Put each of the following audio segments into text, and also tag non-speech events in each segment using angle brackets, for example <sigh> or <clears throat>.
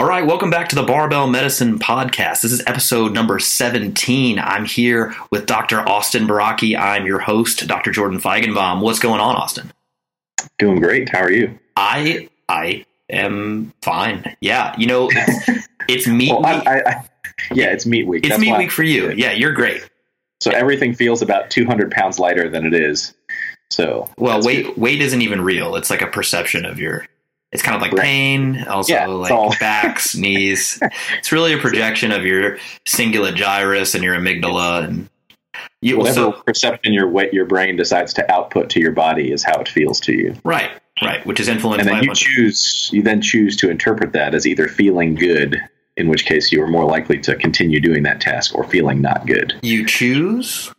All right, welcome back to the Barbell Medicine Podcast. This is episode number 17. I'm here with Dr. Austin Baraki. I'm your host, Dr. Jordan Feigenbaum. What's going on, Austin? Doing great. How are you? I I am fine. Yeah, you know, it's, <laughs> it's meet Well, week. I, I, yeah, it's meet week. it's That's meet week for you. Yeah, you're great. So everything feels about 200 pounds lighter than it is. So Well, weight good. weight isn't even real. It's like a perception of your. It's kind of like Right. pain, also Yeah, like all- backs, <laughs> knees. It's really a projection of your cingulate gyrus and your amygdala, and you. whatever So perception your weight your brain decides to output to your body is how it feels to you. right, right, which is influenced And then you choose you then choose to interpret that as either feeling good, in which case you are more likely to continue doing that task, or feeling not good. you choose.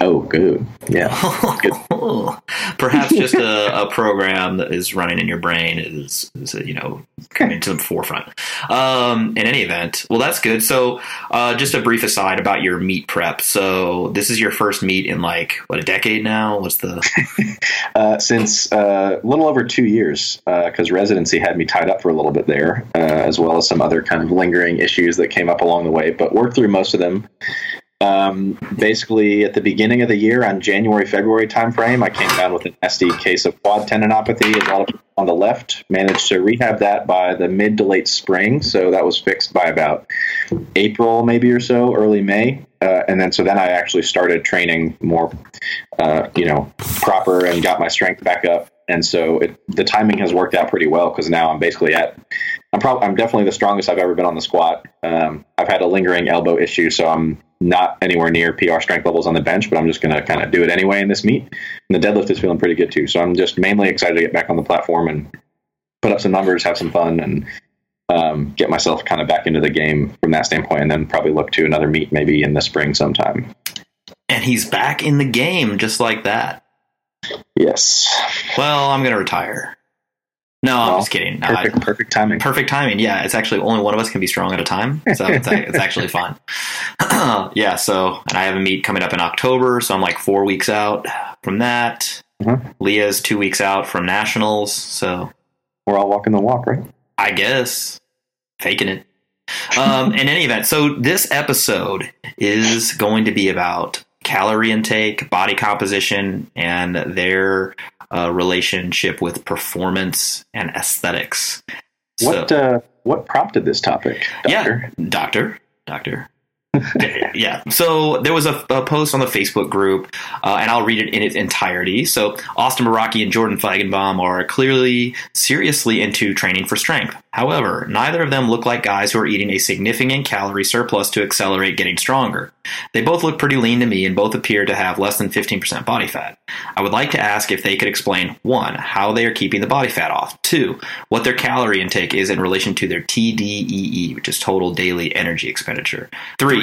Oh, good. Yeah. <laughs> Perhaps just a, a program that is running in your brain is, is you know coming to the forefront. Um, in any event, well, that's good. So, uh, just a brief aside about your meet prep. So, this is your first meet in like what a decade now. What's the <laughs> Uh, since uh, a little over two years, because residency had me tied up for a little bit there, uh, as well as some other kind of lingering issues that came up along the way, but worked through most of them. Um, basically, at the beginning of the year, on January February timeframe, I came down with an nasty case of quad tendinopathy, as well as on the left. Managed to rehab that by the mid to late spring, so that was fixed by about April, maybe or so, early May. Uh, and then, so then I actually started training more, uh, you know, proper and got my strength back up. And so it, the timing has worked out pretty well because now I'm basically at, I'm probably, I'm definitely the strongest I've ever been on the squat. Um, I've had a lingering elbow issue, so I'm not anywhere near PR strength levels on the bench, but I'm just going to kind of do it anyway in this meet. And the deadlift is feeling pretty good too. So I'm just mainly excited to get back on the platform and put up some numbers, have some fun, and um, get myself kind of back into the game from that standpoint, and then probably look to another meet maybe in the spring sometime. and he's back in the game just like that. Yes, Well, I'm gonna retire. No, I'm just kidding. No, I- perfect, perfect timing. perfect timing. Yeah, it's actually only one of us can be strong at a time, so it's, it's actually fun. <laughs> <clears throat> yeah. So, and I have a meet coming up in October, so I'm like four weeks out from that. Mhm. Leah's two weeks out from nationals, so We're all walking the walk, right? I guess faking it. Um, in any event, so this episode is going to be about calorie intake, body composition, and their uh, relationship with performance and aesthetics. What uh, what prompted this topic, Doctor? Yeah, doctor, doctor. <laughs> yeah. So there was a, a post on the Facebook group, uh, and I'll read it in its entirety. So Austin Baraki and Jordan Feigenbaum are clearly seriously into training for strength. However, neither of them look like guys who are eating a significant calorie surplus to accelerate getting stronger. They both look pretty lean to me and both appear to have less than 15% body fat. I would like to ask if they could explain one, how they are keeping the body fat off, two, what their calorie intake is in relation to their TDEE, which is total daily energy expenditure,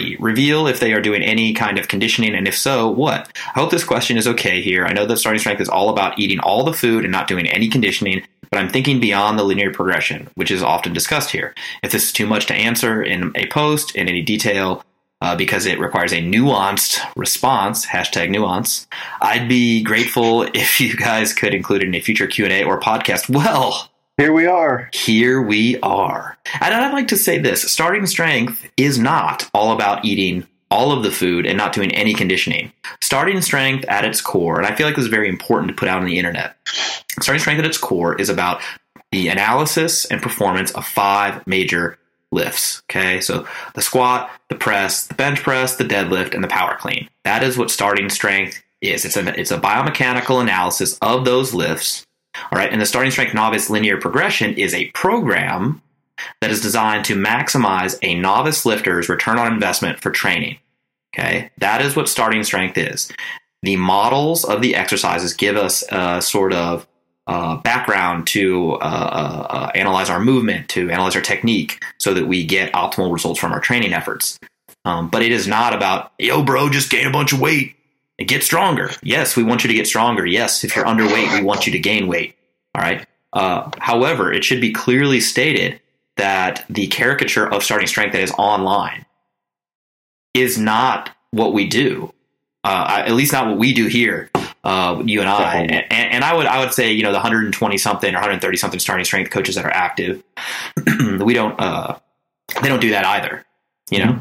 three, reveal if they are doing any kind of conditioning and if so, what. I hope this question is okay here. I know that starting strength is all about eating all the food and not doing any conditioning, but I'm thinking beyond the linear progression, which is often discussed here. If this is too much to answer in a post in any detail, uh, because it requires a nuanced response hashtag nuance i'd be grateful <laughs> if you guys could include it in a future q&a or podcast well Here we are. here we are and i'd like to say this starting strength is not all about eating all of the food and not doing any conditioning starting strength at its core and i feel like this is very important to put out on the internet starting strength at its core is about the analysis and performance of five major lifts. Okay, so the squat, the press, the bench press, the deadlift, and the power clean. That is what starting strength is. It's a it's a biomechanical analysis of those lifts. All right, and the starting strength novice linear progression is a program that is designed to maximize a novice lifter's return on investment for training. Okay, that is what starting strength is. The models of the exercises give us a sort of uh, background to uh, uh, uh, analyze our movement, to analyze our technique, so that we get optimal results from our training efforts. Um, but it is not about, yo, bro, just gain a bunch of weight get stronger. Yes, we want you to get stronger. Yes, if you're underweight, we want you to gain weight. All right. Uh, however, it should be clearly stated that the caricature of starting strength that is online is not what we do. Uh, at least not what we do here, uh, you and I. And, and I would I would say you know the 120 something or 130 something starting strength coaches that are active <clears throat> we don't uh, they don't do that either. You know,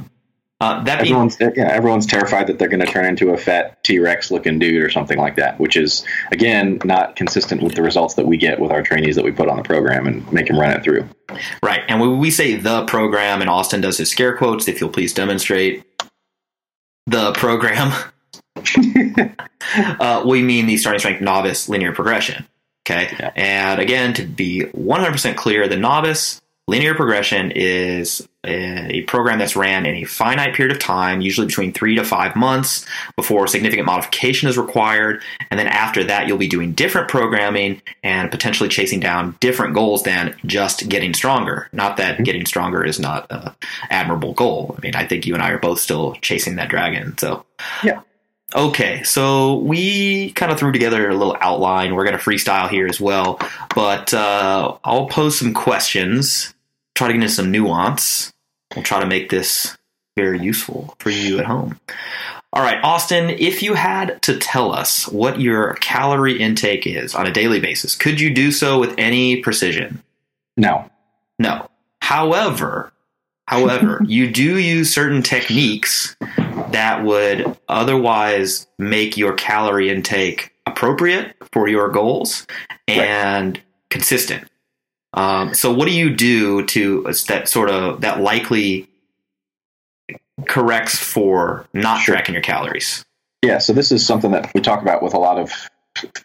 uh, that being Everyone's yeah, everyone's terrified that they're going to turn into a fat T Rex looking dude or something like that, which is again not consistent with the results that we get with our trainees that we put on the program and make them run it through. right. And when we say the program, and Austin does his scare quotes, if you'll please demonstrate the program, <laughs> uh, we mean the starting strength novice linear progression. Okay. Yeah. And again, to be 100% clear, the novice linear progression is a program that's ran in a finite period of time, usually between three to five months before significant modification is required. And then after that, you'll be doing different programming and potentially chasing down different goals than just getting stronger. Not that getting stronger is not an admirable goal. I mean, I think you and I are both still chasing that dragon. So, Yeah. Okay, so we kind of threw together a little outline. We're going to freestyle here as well, but uh, I'll pose some questions, try to get into some nuance. We'll try to make this very useful for you at home. All right, Austin, if you had to tell us what your calorie intake is on a daily basis, could you do so with any precision? No, No. However, however, <laughs> you do use certain techniques that would otherwise make your calorie intake appropriate for your goals and consistent. Um, so, what do you do to that sort of that likely corrects for not Sure. tracking your calories? Yeah, so this is something that we talk about with a lot of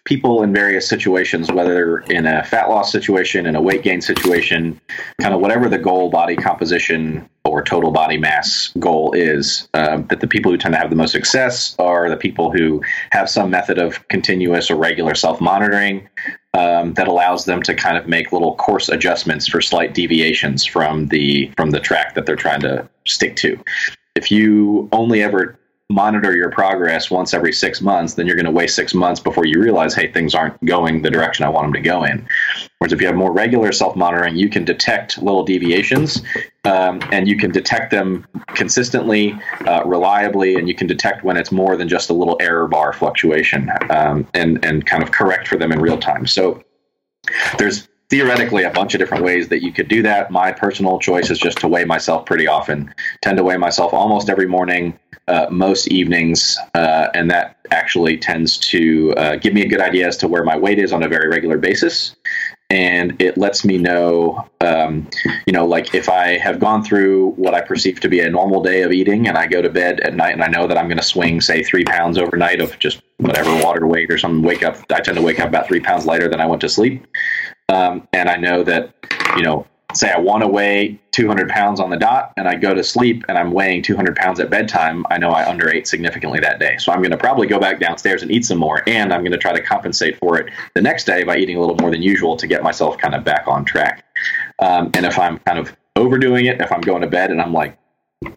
people in various situations, whether in a fat loss situation, in a weight gain situation, kind of whatever the goal body composition or total body mass goal is. Um, that the people who tend to have the most success are the people who have some method of continuous or regular self monitoring. Um, that allows them to kind of make little course adjustments for slight deviations from the from the track that they're trying to stick to. If you only ever monitor your progress once every six months, then you're going to waste six months before you realize, hey, things aren't going the direction I want them to go in. Whereas if you have more regular self monitoring, you can detect little deviations um, and you can detect them consistently, uh, reliably, and you can detect when it's more than just a little error bar fluctuation um, and, and kind of correct for them in real time. So there's theoretically a bunch of different ways that you could do that. My personal choice is just to weigh myself pretty often. Tend to weigh myself almost every morning, uh, most evenings, uh, and that actually tends to uh, give me a good idea as to where my weight is on a very regular basis. And it lets me know, um, you know, like if I have gone through what I perceive to be a normal day of eating and I go to bed at night and I know that I'm going to swing, say, three pounds overnight of just whatever water weight or something, wake up, I tend to wake up about three pounds lighter than I went to sleep um, and I know that you know, say I want to weigh 200 pounds on the dot, and I go to sleep and I'm weighing 200 pounds at bedtime. I know I underate significantly that day, so I'm going to probably go back downstairs and eat some more, and I'm going to try to compensate for it the next day by eating a little more than usual to get myself kind of back on track. Um, and if I'm kind of overdoing it, if I'm going to bed and I'm like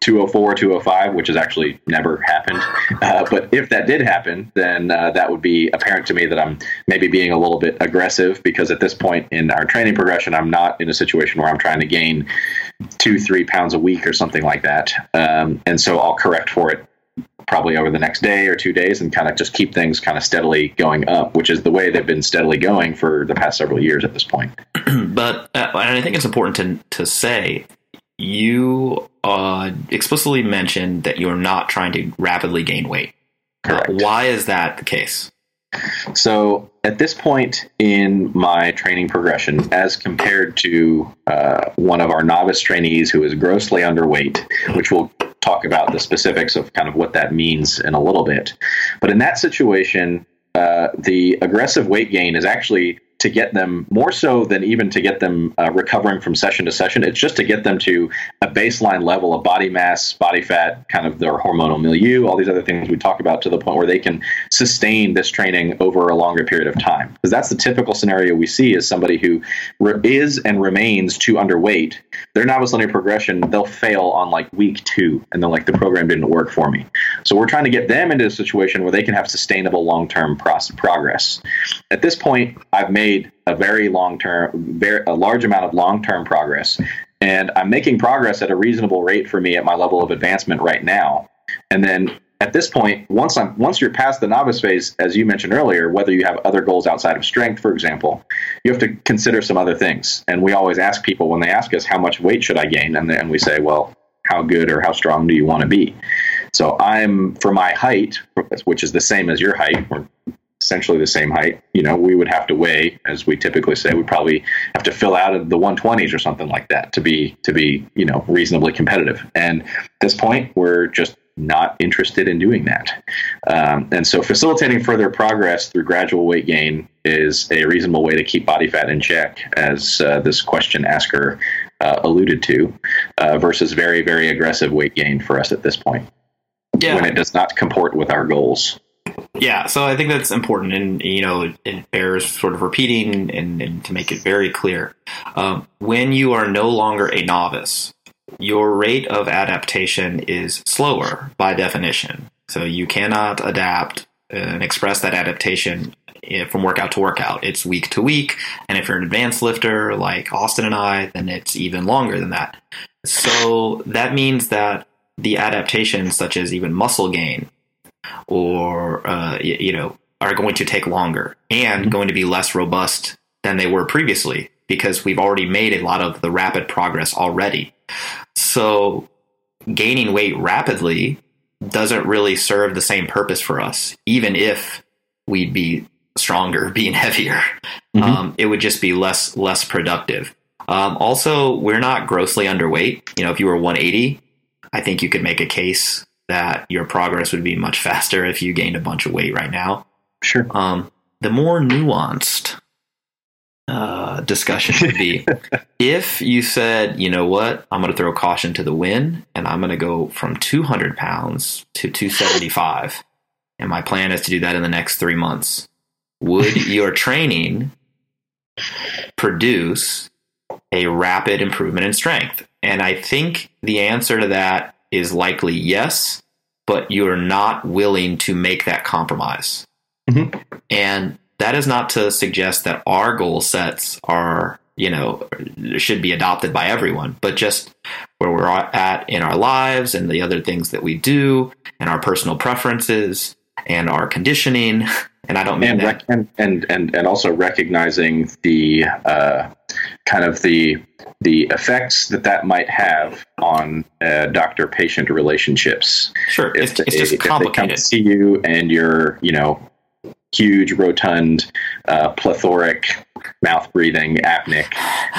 204, 205, which has actually never happened. <laughs> Uh, but if that did happen, then uh, that would be apparent to me that I'm maybe being a little bit aggressive because at this point in our training progression, I'm not in a situation where I'm trying to gain two, three pounds a week or something like that. Um, and so I'll correct for it probably over the next day or two days and kind of just keep things kind of steadily going up, which is the way they've been steadily going for the past several years at this point. <clears throat> but uh, and I think it's important to to say you uh, explicitly mentioned that you're not trying to rapidly gain weight. Uh, why is that the case? So at this point in my training progression, as compared to uh, one of our novice trainees who is grossly underweight, which we'll talk about the specifics of kind of what that means in a little bit. But in that situation, uh, the aggressive weight gain is actually to get them more so than even to get them uh, recovering from session to session. It's just to get them to a baseline level of body mass, body fat, kind of their hormonal milieu, all these other things we talk about to the point where they can sustain this training over a longer period of time. Because that's the typical scenario we see is somebody who re- is and remains too underweight. Their novice linear progression, they'll fail on like week two, and they're like, the program didn't work for me. So we're trying to get them into a situation where they can have sustainable long term progress. At this point, I've made a very long term, very a large amount of long term progress, and I'm making progress at a reasonable rate for me at my level of advancement right now. And then at this point, once I'm once you're past the novice phase, as you mentioned earlier, whether you have other goals outside of strength, for example, you have to consider some other things. And we always ask people when they ask us how much weight should I gain, and then we say, well, how good or how strong do you want to be? So I'm for my height, which is the same as your height, essentially the same height. You know, we would have to weigh, as we typically say, we probably have to fill out of the 120s or something like that to be to be you know reasonably competitive. And at this point, we're just not interested in doing that. Um, and so, facilitating further progress through gradual weight gain is a reasonable way to keep body fat in check, as uh, this question asker uh, alluded to, uh, versus very, very aggressive weight gain for us at this point. Yeah. When it does not comport with our goals. Yeah, so I think that's important, and you know, it bears sort of repeating, and, and to make it very clear, um, when you are no longer a novice, your rate of adaptation is slower by definition. So you cannot adapt and express that adaptation eh, from workout to workout. It's week to week, and if you're an advanced lifter like Austin and I, then it's even longer than that. So that means that the adaptation, such as even muscle gain, or uh, you know are going to take longer and mm-hmm. going to be less robust than they were previously because we've already made a lot of the rapid progress already. So gaining weight rapidly doesn't really serve the same purpose for us, even if we'd be stronger, <laughs> being heavier. Mm-hmm. Um, it would just be less less productive. Um, also, we're not grossly underweight. You know, if you were 180, I think you could make a case that your progress would be much faster if you gained a bunch of weight right now. Sure. Um, the more nuanced uh, discussion would be <laughs> if you said, you know what, I'm going to throw caution to the wind and I'm going to go from 200 pounds to 275, <laughs> and my plan is to do that in the next three months. Would <laughs> your training produce a rapid improvement in strength? And I think the answer to that is likely yes, but you are not willing to make that compromise. Mm-hmm. And that is not to suggest that our goal sets are, you know, should be adopted by everyone, but just where we're at in our lives and the other things that we do and our personal preferences and our conditioning. <laughs> And I don't mean and, that. and, and, and, and also recognizing the uh, kind of the the effects that that might have on uh, doctor-patient relationships. Sure, if, it's, it's just if complicated. They come to see you and you're, you know, huge, rotund, uh, plethoric, mouth breathing, apneic,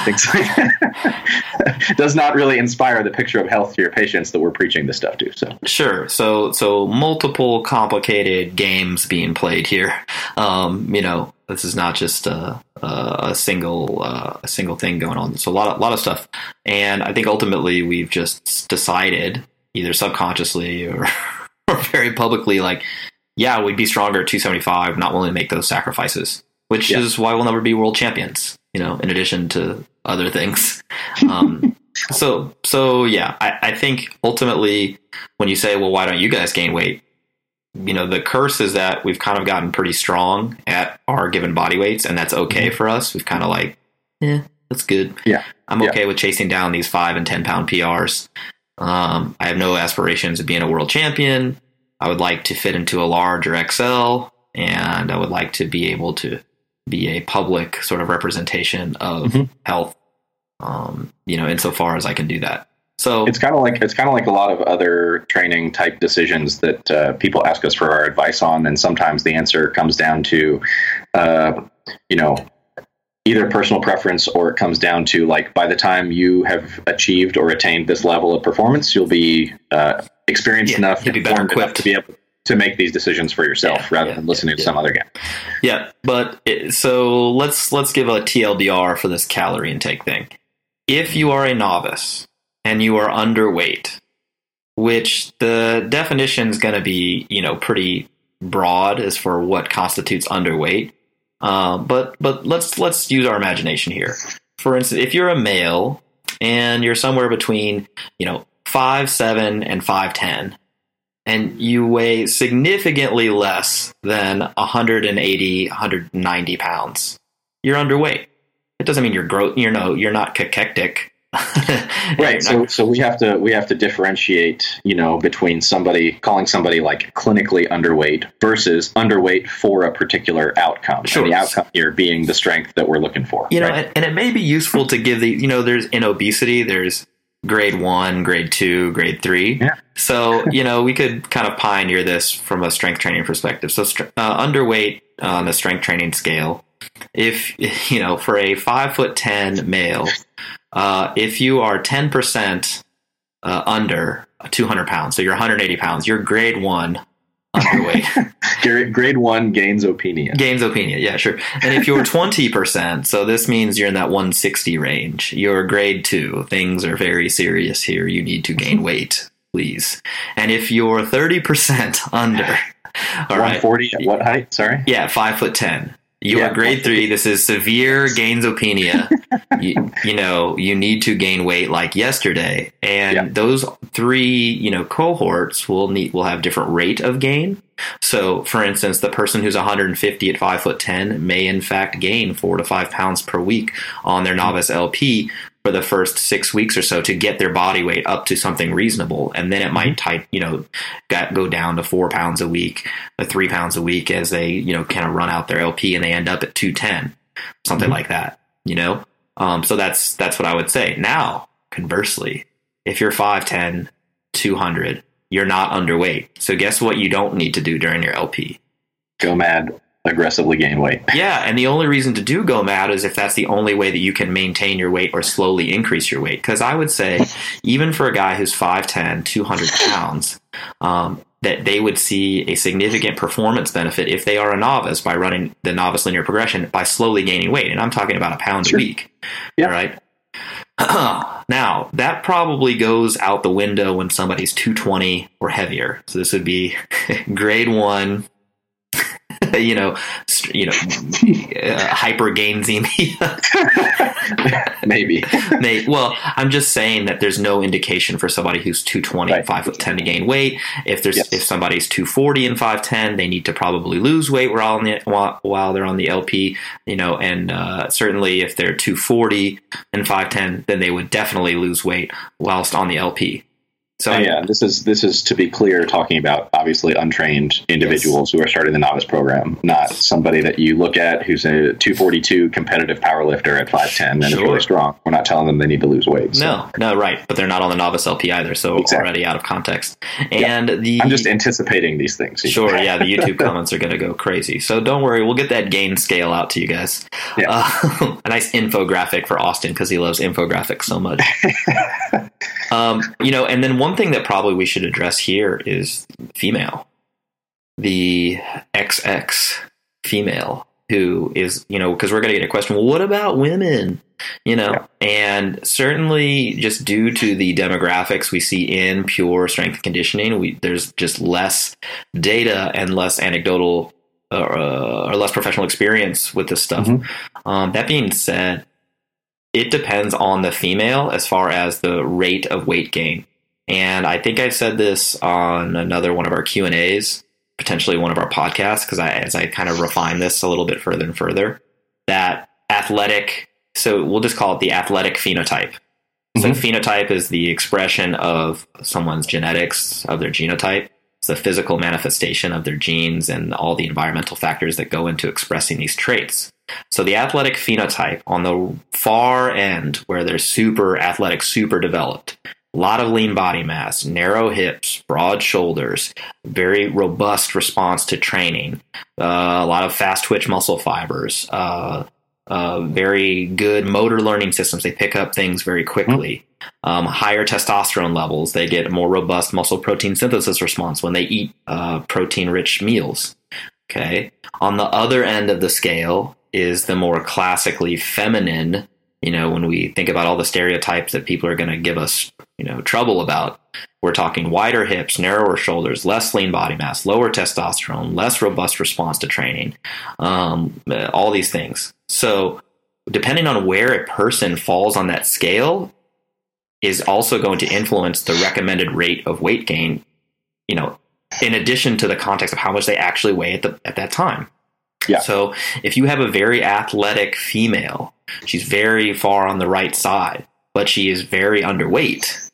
things like that. <laughs> Does not really inspire the picture of health to your patients that we're preaching this stuff to. So sure, so so multiple complicated games being played here. Um, you know, this is not just a, a single uh, a single thing going on. So a lot of, a lot of stuff, and I think ultimately we've just decided either subconsciously or, <laughs> or very publicly like yeah, we'd be stronger at 275, not willing to make those sacrifices, which yeah. is why we'll never be world champions, you know, in addition to other things. <laughs> Um, so, so yeah, I, I think ultimately when you say, well, why don't you guys gain weight? You know, the curse is that we've kind of gotten pretty strong at our given body weights, and that's okay mm-hmm. for us. We've kind of like, yeah, that's good. Yeah. I'm okay yeah. with chasing down these five and 10 pound PRs. Um, I have no aspirations of being a world champion. I would like to fit into a larger XL, and I would like to be able to be a public sort of representation of mm-hmm. health. Um, you know, insofar as I can do that. So it's kind of like it's kind of like a lot of other training type decisions that uh, people ask us for our advice on, and sometimes the answer comes down to, uh, you know, either personal preference or it comes down to like by the time you have achieved or attained this level of performance, you'll be uh, experienced yeah, enough, be better equipped to be able to make these decisions for yourself yeah, rather yeah, than listening to some other guy. Yeah, but it, so let's let's give a TLDR for this calorie intake thing. If you are a novice and you are underweight, which the definition is going to be, you know, pretty broad as for what constitutes underweight. Uh, but but let's let's use our imagination here. For instance, if you're a male and you're somewhere between you know five seven and five ten, and you weigh significantly less than 180 190 pounds, you're underweight. It doesn't mean you're gross. You're no, you're not cachectic. Right. So, so we have to we have to differentiate, you know, between somebody calling somebody like clinically underweight versus underweight for a particular outcome. Sure. And the outcome here being the strength that we're looking for. You know, right? and, and it may be useful to give the you know, there's in obesity, there's grade one, grade two, grade three. Yeah. So you know, we could kind of pioneer this from a strength training perspective. So uh, underweight on the strength training scale. If <laughs> you know, for a five foot ten male, uh, if you are ten percent uh, under 200 pounds, so you're 180 pounds, you're grade one underweight. <laughs> grade, grade one Gains Gainesopenia, yeah, sure. And if you're 20%, so this means you're in that 160 range, you're grade two. Things are very serious here. You need to gain weight, please. And if you're 30% <laughs> under, all right. 140 at what height? Sorry? Yeah, five foot 10. You Yeah. are grade three. This is severe gainsopenia. <laughs> you, you know, you need to gain weight like yesterday, and Yeah. those three, you know, cohorts will need will have different rate of gain. So, for instance, the person who's 150 at five foot 10 may in fact gain four to five pounds per week on their hmm. novice LP for the first six weeks or so to get their body weight up to something reasonable, and then it might type, you know, go down to four pounds a week, or three pounds a week as they, you know, kind of run out their LP and they end up at 210, something Mhm. like that, you know? Um, so that's, that's what I would say. Now, conversely, if you're 5'10, 200, you're not underweight. So guess what you don't need to do during your LP? Go mad, aggressively gain weight. <laughs> Yeah, and the only reason to do go mad is if that's the only way that you can maintain your weight or slowly increase your weight. Because I would say, <laughs> even for a guy who's 5'10, 200 pounds, um, that they would see a significant performance benefit if they are a novice by running the novice linear progression by slowly gaining weight. And I'm talking about a pound Sure. a week. Yeah. All right. <clears throat> now, that probably goes out the window when somebody's 220 or heavier. So this would be <laughs> grade one, <laughs> you know, you know, uh, hypergainemia. <laughs> Maybe. <laughs> May- well, I'm just saying that there's no indication for somebody who's 220 and Right. 5 foot 10 to gain weight. If there's Yes. if somebody's 240 and 5'10, they need to probably lose weight while on the while, they're on the LP, you know, and uh, certainly if they're 240 and 5'10, then they would definitely lose weight whilst on the LP. So yeah, this is this is to be clear, talking about obviously untrained individuals who are starting the novice program, not somebody that you look at who's a 242 competitive powerlifter at 5'10 and is Sure. really strong. We're not telling them they need to lose weight. so. no, no, right, but they're not on the novice LP either, so Exactly. already out of context. And the I'm just anticipating these things. Sure, yeah, the YouTube <laughs> comments are going to go crazy. So don't worry, we'll get that gain scale out to you guys. Yeah. Uh, <laughs> a nice infographic for Austin because he loves infographics so much. <laughs> um, you know, and then one thing that probably we should address here is female, the XX female who is, you know, because we're going to get a question. Well, what about women? You know, Yeah. and certainly just due to the demographics we see in pure strength conditioning, we there's just less data and less anecdotal or, uh, or less professional experience with this stuff. Mhm. Um, that being said, it depends on the female as far as the rate of weight gain. And I think I said this on another one of our Q and A's, potentially one of our podcasts, because I, as I kind of refine this a little bit further and further, that athletic. So we'll just call it the athletic phenotype. So Mhm. phenotype is the expression of someone's genetics, of their genotype. It's the physical manifestation of their genes and all the environmental factors that go into expressing these traits. So the athletic phenotype on the far end, where they're super athletic, super developed, a lot of lean body mass, narrow hips, broad shoulders, very robust response to training, uh, a lot of fast twitch muscle fibers, uh, uh, very good motor learning systems. They pick up things very quickly. Um, higher testosterone levels. They get more robust muscle protein synthesis response when they eat uh, protein rich meals. Okay. On the other end of the scale is the more classically feminine. You know, when we think about all the stereotypes that people are going to give us, you know, trouble about, we're talking wider hips, narrower shoulders, less lean body mass, lower testosterone, less robust response to training, um, all these things. So, depending on where a person falls on that scale, is also going to influence the recommended rate of weight gain. You know, in addition to the context of how much they actually weigh at the at that time. Yeah. So, if you have a very athletic female, she's very far on the right side. but she is very underweight,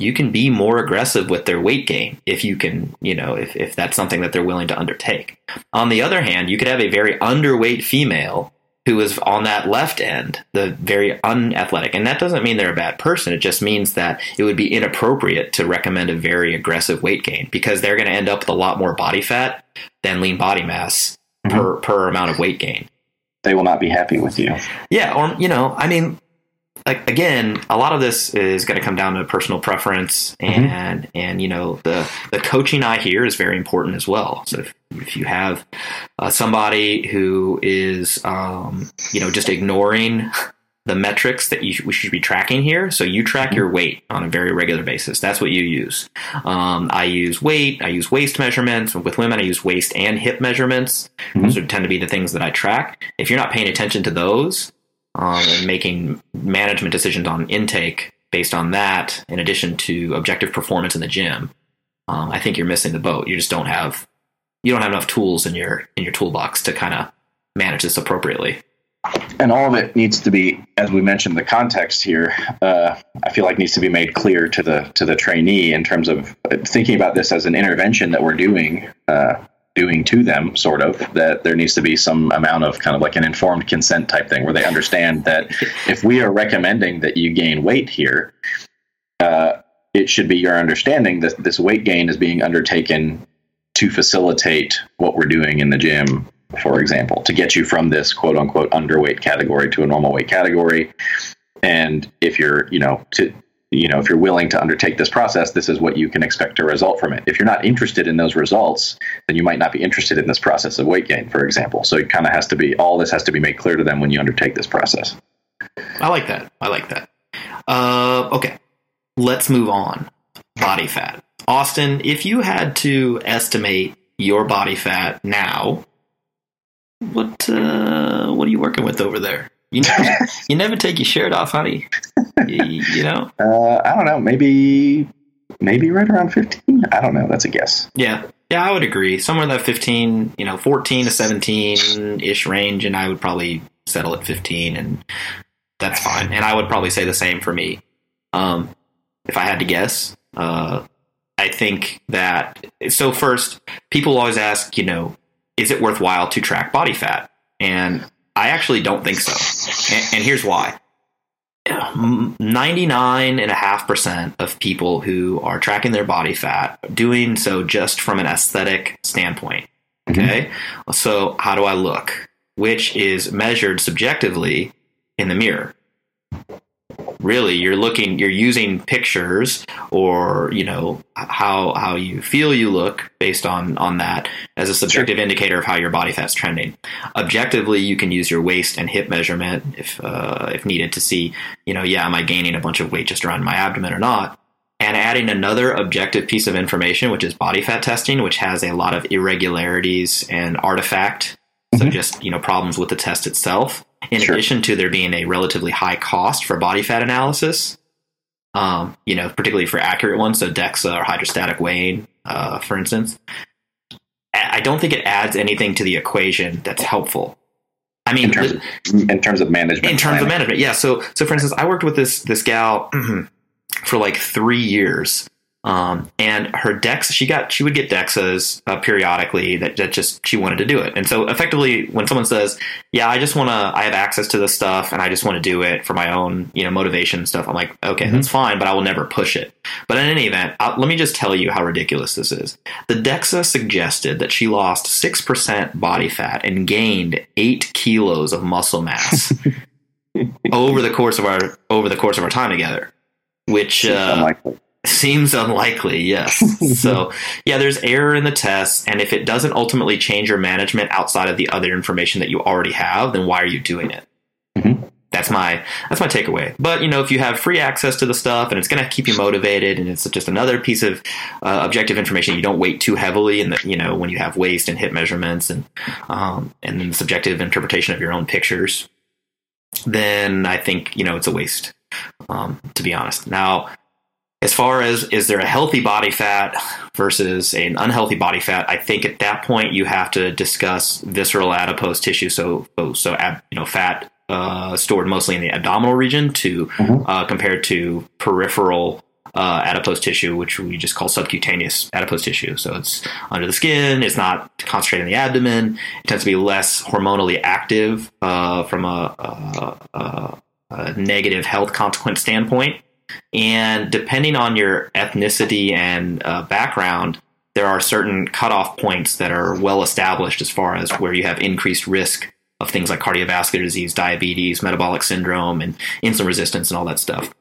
you can be more aggressive with their weight gain if you can, you know, if, if that's something that they're willing to undertake. On the other hand, you could have a very underweight female who is on that left end, the very unathletic. And that doesn't mean they're a bad person. It just means that it would be inappropriate to recommend a very aggressive weight gain because they're going to end up with a lot more body fat than lean body mass mm-hmm. per, per amount of weight gain. They will not be happy with you. Yeah. Or, you know, I mean, like again, a lot of this is going to come down to personal preference, mm-hmm. and mm-hmm. and you know the the coaching I hear is very important as well. So if, if you have uh, somebody who is um, you know just ignoring the metrics that you sh- we should be tracking here, so you track mm-hmm. your weight on a very regular basis. That's what you use. Um, I use weight. I use waist measurements. With women, I use waist and hip measurements. Mm-hmm. Those tend to be the things that I track. If you're not paying attention to those um, and making management decisions on intake based on that, in addition to objective performance in the gym, um, I think you're missing the boat. You just don't have you don't have enough tools in your in your toolbox to kind of manage this appropriately. And all of it needs to be, as we mentioned, the context here. Uh, I feel like needs to be made clear to the to the trainee in terms of thinking about this as an intervention that we're doing. Uh, doing to them, sort of, that there needs to be some amount of kind of like an informed consent type thing where they understand that if we are recommending that you gain weight here, uh, it should be your understanding that this weight gain is being undertaken to facilitate what we're doing in the gym, for example, to get you from this quote unquote underweight category to a normal weight category. And if you're, you know, to you know, if you're willing to undertake this process, this is what you can expect to result from it. If you're not interested in those results, then you might not be interested in this process of weight gain, for example. So it kind of has to be all this has to be made clear to them when you undertake this process. I like that. I like that. Uh, okay, let's move on. Body fat, Austin. If you had to estimate your body fat now, what uh, what are you working with over there? You never, <laughs> you never take your shirt off, honey. You, you know? <laughs> Uh, I don't know. Maybe, maybe right around fifteen. I don't know. That's a guess. Yeah, yeah, I would agree. Somewhere in that fifteen, you know, fourteen to seventeen ish range, and I would probably settle at fifteen, and that's fine. And I would probably say the same for me. Um, if I had to guess, uh, I think that so. First, people always ask, you know, is it worthwhile to track body fat? And I actually don't think so. And, and here's why. 99.5% of people who are tracking their body fat doing so just from an aesthetic standpoint. Mm-hmm. Okay. Mm-hmm. So, how do I look? Which is measured subjectively in the mirror really you're looking you're using pictures or you know how how you feel you look based on on that as a subjective sure. indicator of how your body fat's trending objectively you can use your waist and hip measurement if uh, if needed to see you know yeah am i gaining a bunch of weight just around my abdomen or not and adding another objective piece of information which is body fat testing which has a lot of irregularities and artifact so mm-hmm. just you know problems with the test itself in sure. addition to there being a relatively high cost for body fat analysis, um, you know, particularly for accurate ones, so DEXA or hydrostatic weighing, uh, for instance, I don't think it adds anything to the equation that's helpful. I mean, in terms, of, in terms of management, in terms planning. of management, yeah. So, so for instance, I worked with this this gal <clears throat> for like three years, um, and her Dex, she got, she would get Dexas uh, periodically that, that just, she wanted to do it. And so effectively when someone says, yeah, I just want to, I have access to this stuff and I just want to do it for my own, you know, motivation stuff. I'm like, okay, mm-hmm. that's fine, but I will never push it. But in any event, I'll, let me just tell you how ridiculous this is. The Dexa suggested that she lost 6% body fat and gained eight kilos of muscle mass <laughs> over the course of our, over the course of our time together, which, uh, Seems unlikely, yes. <laughs> so, yeah, there's error in the test, and if it doesn't ultimately change your management outside of the other information that you already have, then why are you doing it? Mm-hmm. That's my that's my takeaway. But you know, if you have free access to the stuff and it's going to keep you motivated, and it's just another piece of uh, objective information, you don't weight too heavily, and you know when you have waist and hip measurements and um, and then the subjective interpretation of your own pictures, then I think you know it's a waste. Um, to be honest, now as far as is there a healthy body fat versus an unhealthy body fat, I think at that point you have to discuss visceral adipose tissue. So, so, so you know, fat uh, stored mostly in the abdominal region to Mhm. uh, compared to peripheral uh, adipose tissue, which we just call subcutaneous adipose tissue. So it's under the skin. It's not concentrated in the abdomen. It tends to be less hormonally active uh, from a, a, a, a negative health consequence standpoint. And depending on your ethnicity and uh, background, there are certain cutoff points that are well established as far as where you have increased risk of things like cardiovascular disease, diabetes, metabolic syndrome, and insulin resistance, and all that stuff.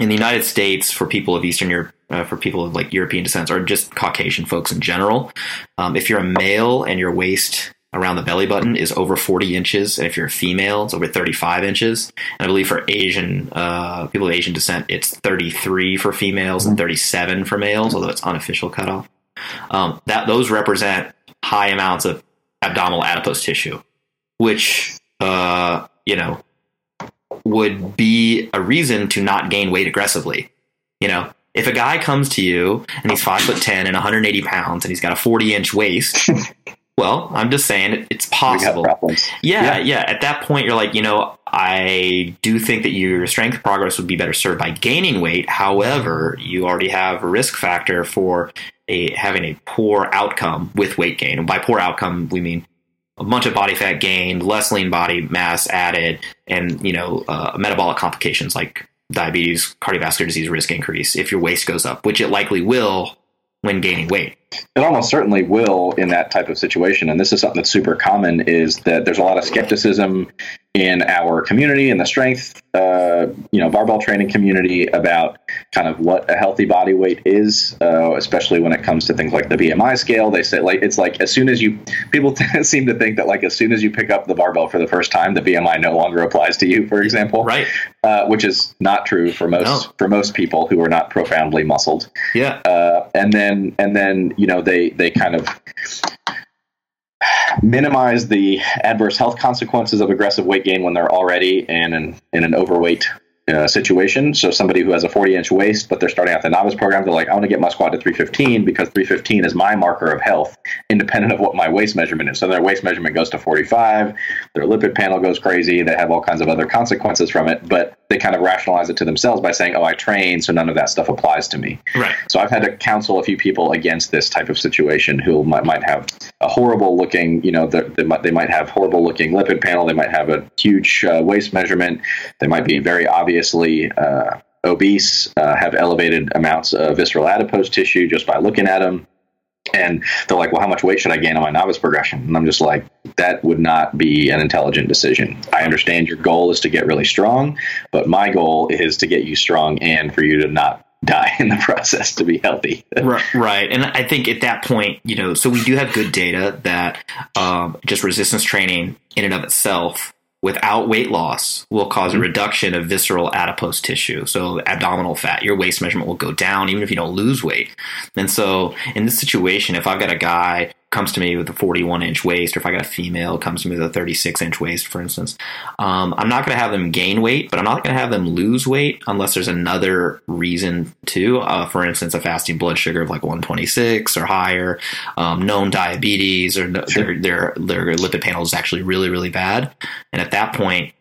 In the United States, for people of Eastern Europe, uh, for people of like European descent, or just Caucasian folks in general, um, if you're a male and your waist around the belly button is over 40 inches, and if you're a female, it's over 35 inches. And I believe for Asian uh, people of Asian descent, it's 33 for females and 37 for males, although it's unofficial cutoff. Um, that those represent high amounts of abdominal adipose tissue, which uh, you know would be a reason to not gain weight aggressively. You know, if a guy comes to you and he's five foot ten and 180 pounds and he's got a 40 inch waist, <laughs> well, I'm just saying it's possible. Yeah, Yeah. yeah. At that point, you're like, you know, I do think that your strength progress would be better served by gaining weight. However, you already have a risk factor for a having a poor outcome with weight gain. And by poor outcome, we mean a bunch of body fat gained, less lean body mass added, and you know, uh, metabolic complications like diabetes, cardiovascular disease risk increase if your waist goes up, which it likely will when gaining weight. It almost certainly will in that type of situation. And this is something that's super common is that there's a lot of skepticism in our community in the strength, uh, you know, barbell training community about kind of what a healthy body weight is, uh, especially when it comes to things like the BMI scale. They say like, it's like as soon as you, people <laughs> seem to think that like as soon as you pick up the barbell for the first time, the BMI no longer applies to you, for example, Right. uh, which is not true for most, No. for most people who are not profoundly muscled Yeah. uh, and then and then you know they they kind of minimize the adverse health consequences of aggressive weight gain when they're already in an in an overweight uh, situation. So somebody who has a 40 inch waist, but they're starting out the novice program, they're like, I want to get my squat to 315 because 315 is my marker of health, independent of what my waist measurement is. So their waist measurement goes to 45, their lipid panel goes crazy, they have all kinds of other consequences from it, but they kind of rationalize it to themselves by saying, Oh, I train, so none of that stuff applies to me. Right. So I've had to counsel a few people against this type of situation who might, might have a horrible looking, you know, the, they, might, they might have horrible looking lipid panel. They might have a huge uh, waist measurement. They might be very obviously uh, obese, uh, have elevated amounts of visceral adipose tissue just by looking at them. And they're like, well, how much weight should I gain on my novice progression? And I'm just like, that would not be an intelligent decision. I understand your goal is to get really strong, but my goal is to get you strong and for you to not die in the <laughs> process to be healthy. Right, right. And I think at that point, you know, so we do have good data that um, just resistance training in and of itself without weight loss will cause a mm-hmm. reduction of visceral adipose tissue. So abdominal fat, your waist measurement will go down even if you don't lose weight. And so in this situation, if I've got a guy comes to me with a 41 inch waist, or if I got a female comes to me with a 36 inch waist, for instance, um, I'm not going to have them gain weight, but I'm not going to have them lose weight unless there's another reason to. Uh, for instance, a fasting blood sugar of like 126 or higher, um, known diabetes, or no, Sure. their, their their lipid panel is actually really really bad, and at that point,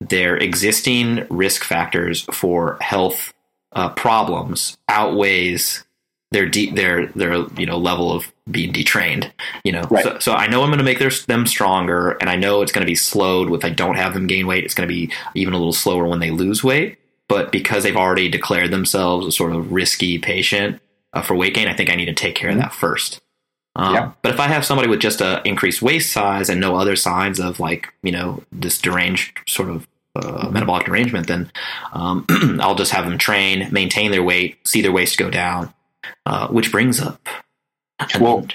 their existing risk factors for health uh, problems outweighs their de- their their you know level of being detrained. You know, Right. so, so I know I'm going to make their, them stronger, and I know it's going to be slowed if I don't have them gain weight. It's going to be even a little slower when they lose weight. But because they've already declared themselves a sort of risky patient uh, for weight gain, I think I need to take care of that first. Um, Yeah. But if I have somebody with just a increased waist size and no other signs of like you know this deranged sort of uh, metabolic derangement, then um, <clears throat> I'll just have them train, maintain their weight, see their waist go down, uh, which brings up. Well,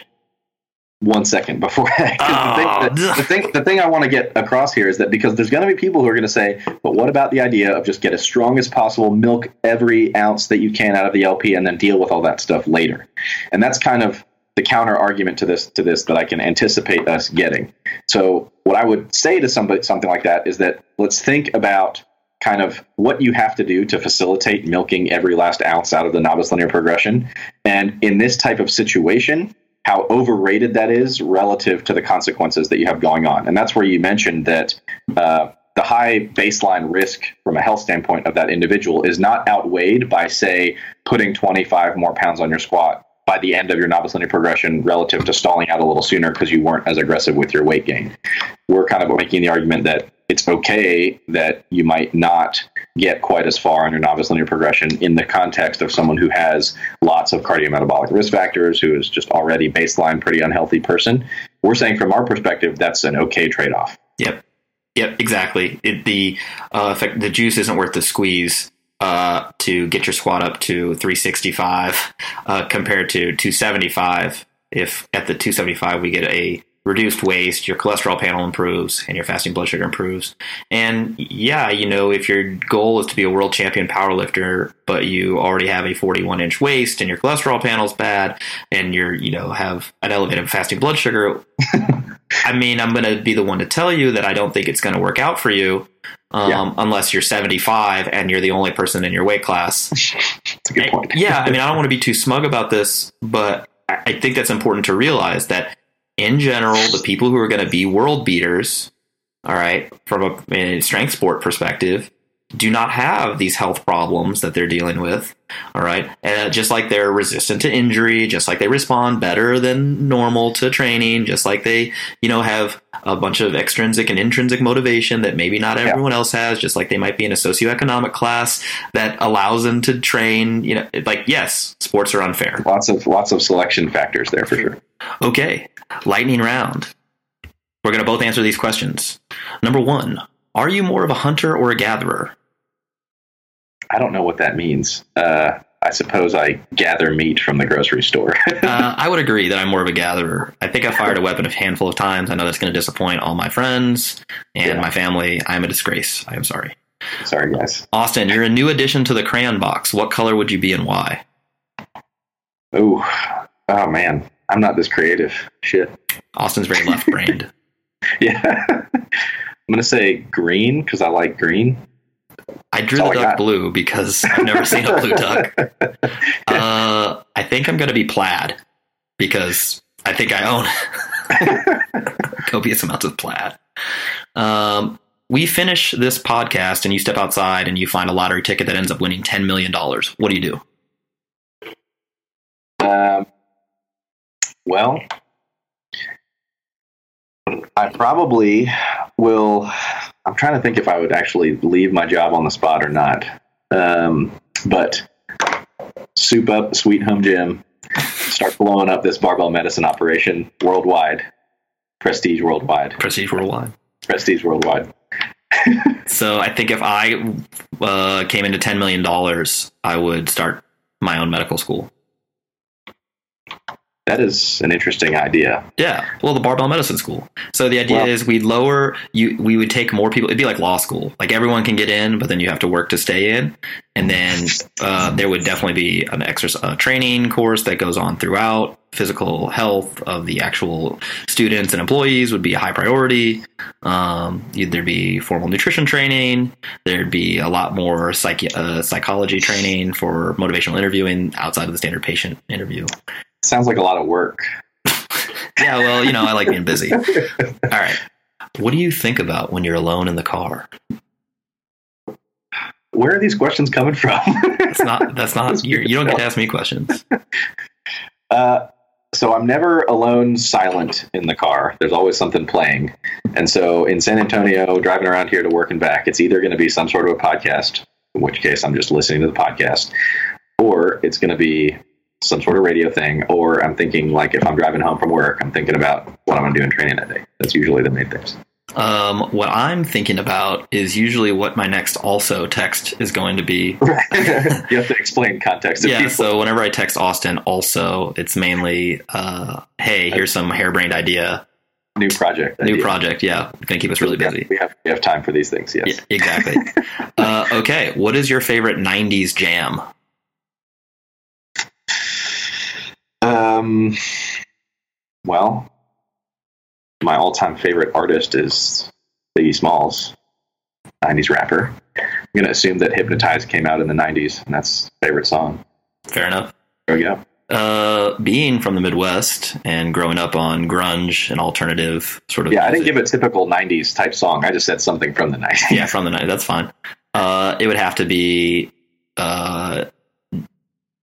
one second before Oh, <laughs> the, thing, the, the thing the thing I want to get across here is that because there's going to be people who are going to say, but what about the idea of just get as strong as possible, milk every ounce that you can out of the LP, and then deal with all that stuff later? And that's kind of the counter argument to this to this that I can anticipate us getting. So what I would say to somebody something like that is that let's think about kind of what you have to do to facilitate milking every last ounce out of the novice linear progression. And in this type of situation, how overrated that is relative to the consequences that you have going on. And that's where you mentioned that uh, the high baseline risk from a health standpoint of that individual is not outweighed by, say, putting 25 more pounds on your squat by the end of your novice linear progression relative to stalling out a little sooner because you weren't as aggressive with your weight gain. We're kind of making the argument that it's okay that you might not get quite as far on your novice linear progression in the context of someone who has lots of cardiometabolic risk factors, who is just already baseline pretty unhealthy person. We're saying from our perspective, that's an okay trade off. Yep. Yep, exactly. It, the uh, the juice isn't worth the squeeze uh, to get your squat up to 365 uh, compared to 275. If at the 275 we get a reduced waist, your cholesterol panel improves, and your fasting blood sugar improves. And yeah, you know, if your goal is to be a world champion powerlifter, but you already have a 41 inch waist and your cholesterol panel's bad, and you're, you know, have an elevated fasting blood sugar, <laughs> I mean, I'm going to be the one to tell you that I don't think it's going to work out for you. Um, yeah. Unless you're 75 and you're the only person in your weight class. <laughs> That's a good point. yeah, I mean, I don't <laughs> want to be too smug about this, but I think that's important to realize that in general, the people who are going to be world beaters, all right, from a, a strength sport perspective, do not have these health problems that they're dealing with. All right. And uh, just like they're resistant to injury, just like they respond better than normal to training, just like they, you know, have a bunch of extrinsic and intrinsic motivation that maybe not everyone yeah. else has, just like they might be in a socioeconomic class that allows them to train, you know, like, yes, sports are unfair. Lots of, lots of selection factors there for sure. Okay. Lightning round. We're going to both answer these questions. Number one, are you more of a hunter or a gatherer? I don't know what that means. Uh, I suppose I gather meat from the grocery store. <laughs> uh, I would agree that I'm more of a gatherer. I think I fired a weapon a handful of times. I know that's going to disappoint all my friends and yeah. my family. I am a disgrace. I am sorry. Sorry, guys. Austin, you're a new addition to the crayon box. What color would you be and why? Oh, oh man, I'm not this creative. Shit. Austin's very <laughs> left brained. yeah. <laughs> I'm going to say green because I like green. I drew the duck blue because I've never seen a blue duck. <laughs> Uh, I think I'm going to be plaid because I think I own <laughs> copious amounts of plaid. Um, we finish this podcast and you step outside and you find a lottery ticket that ends up winning $10 million. What do you do? Um, well, I probably will. I'm trying to think if I would actually leave my job on the spot or not. Um, but soup up Sweet Home Gym, start blowing up this barbell medicine operation worldwide, prestige worldwide, prestige worldwide, prestige worldwide. <laughs> so I think if I uh, came into ten million dollars, I would start my own medical school. That is an interesting idea. Yeah. Well, the barbell medicine school. So the idea well, is we lower you. We would take more people. It'd be like law school. Like everyone can get in, but then you have to work to stay in. And then uh, there would definitely be an extra training course that goes on throughout. Physical health of the actual students and employees would be a high priority. Um, there'd be formal nutrition training. There'd be a lot more psych- uh, psychology training for motivational interviewing outside of the standard patient interview. Sounds like a lot of work. <laughs> yeah, well, you know, I like being busy. <laughs> All right. What do you think about when you're alone in the car? Where are these questions coming from? that's not. That's not. You do not get to ask me questions. <laughs> Uh, so I'm never alone, silent in the car. There's always something playing, and so in San Antonio, driving around here to work and back, it's either going to be some sort of a podcast, in which case I'm just listening to the podcast, or it's going to be some sort of radio thing, or I'm thinking like if I'm driving home from work, I'm thinking about what I'm going to do in training that day. That's usually the main things. Um, what I'm thinking about is usually what my next also text is going to be. <laughs> you have to explain context. yeah. People. So whenever I text Austin, also it's mainly, uh, "Hey, here's some harebrained idea." New project. New idea. project. Yeah, to keep us really busy. we have we have time for these things. Yes. Yeah, exactly. <laughs> uh, okay. What is your favorite '90s jam? Um, well, my all-time favorite artist is Biggie Smalls, '90s rapper. I'm going to assume that "Hypnotized" came out in the '90s, and that's favorite song. Fair enough. There we go. uh, being from the Midwest and growing up on grunge and alternative sort of. Yeah, I didn't give a typical '90s type song. I just said something from the '90s. Yeah, from the '90s. That's fine. Uh, it would have to be uh,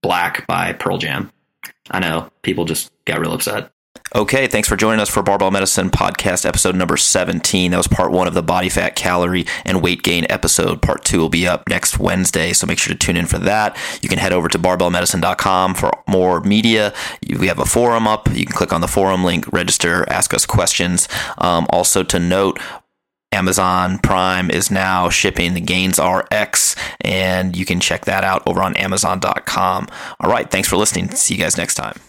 "Black" by Pearl Jam. I know people just got real upset. Okay, thanks for joining us for Barbell Medicine Podcast episode number 17. That was part one of the body fat, calorie, and weight gain episode. Part two will be up next Wednesday, so make sure to tune in for that. You can head over to barbellmedicine.com for more media. We have a forum up. You can click on the forum link, register, ask us questions. Um, also, to note, Amazon Prime is now shipping the Gains RX, and you can check that out over on Amazon.com. All right, thanks for listening. See you guys next time.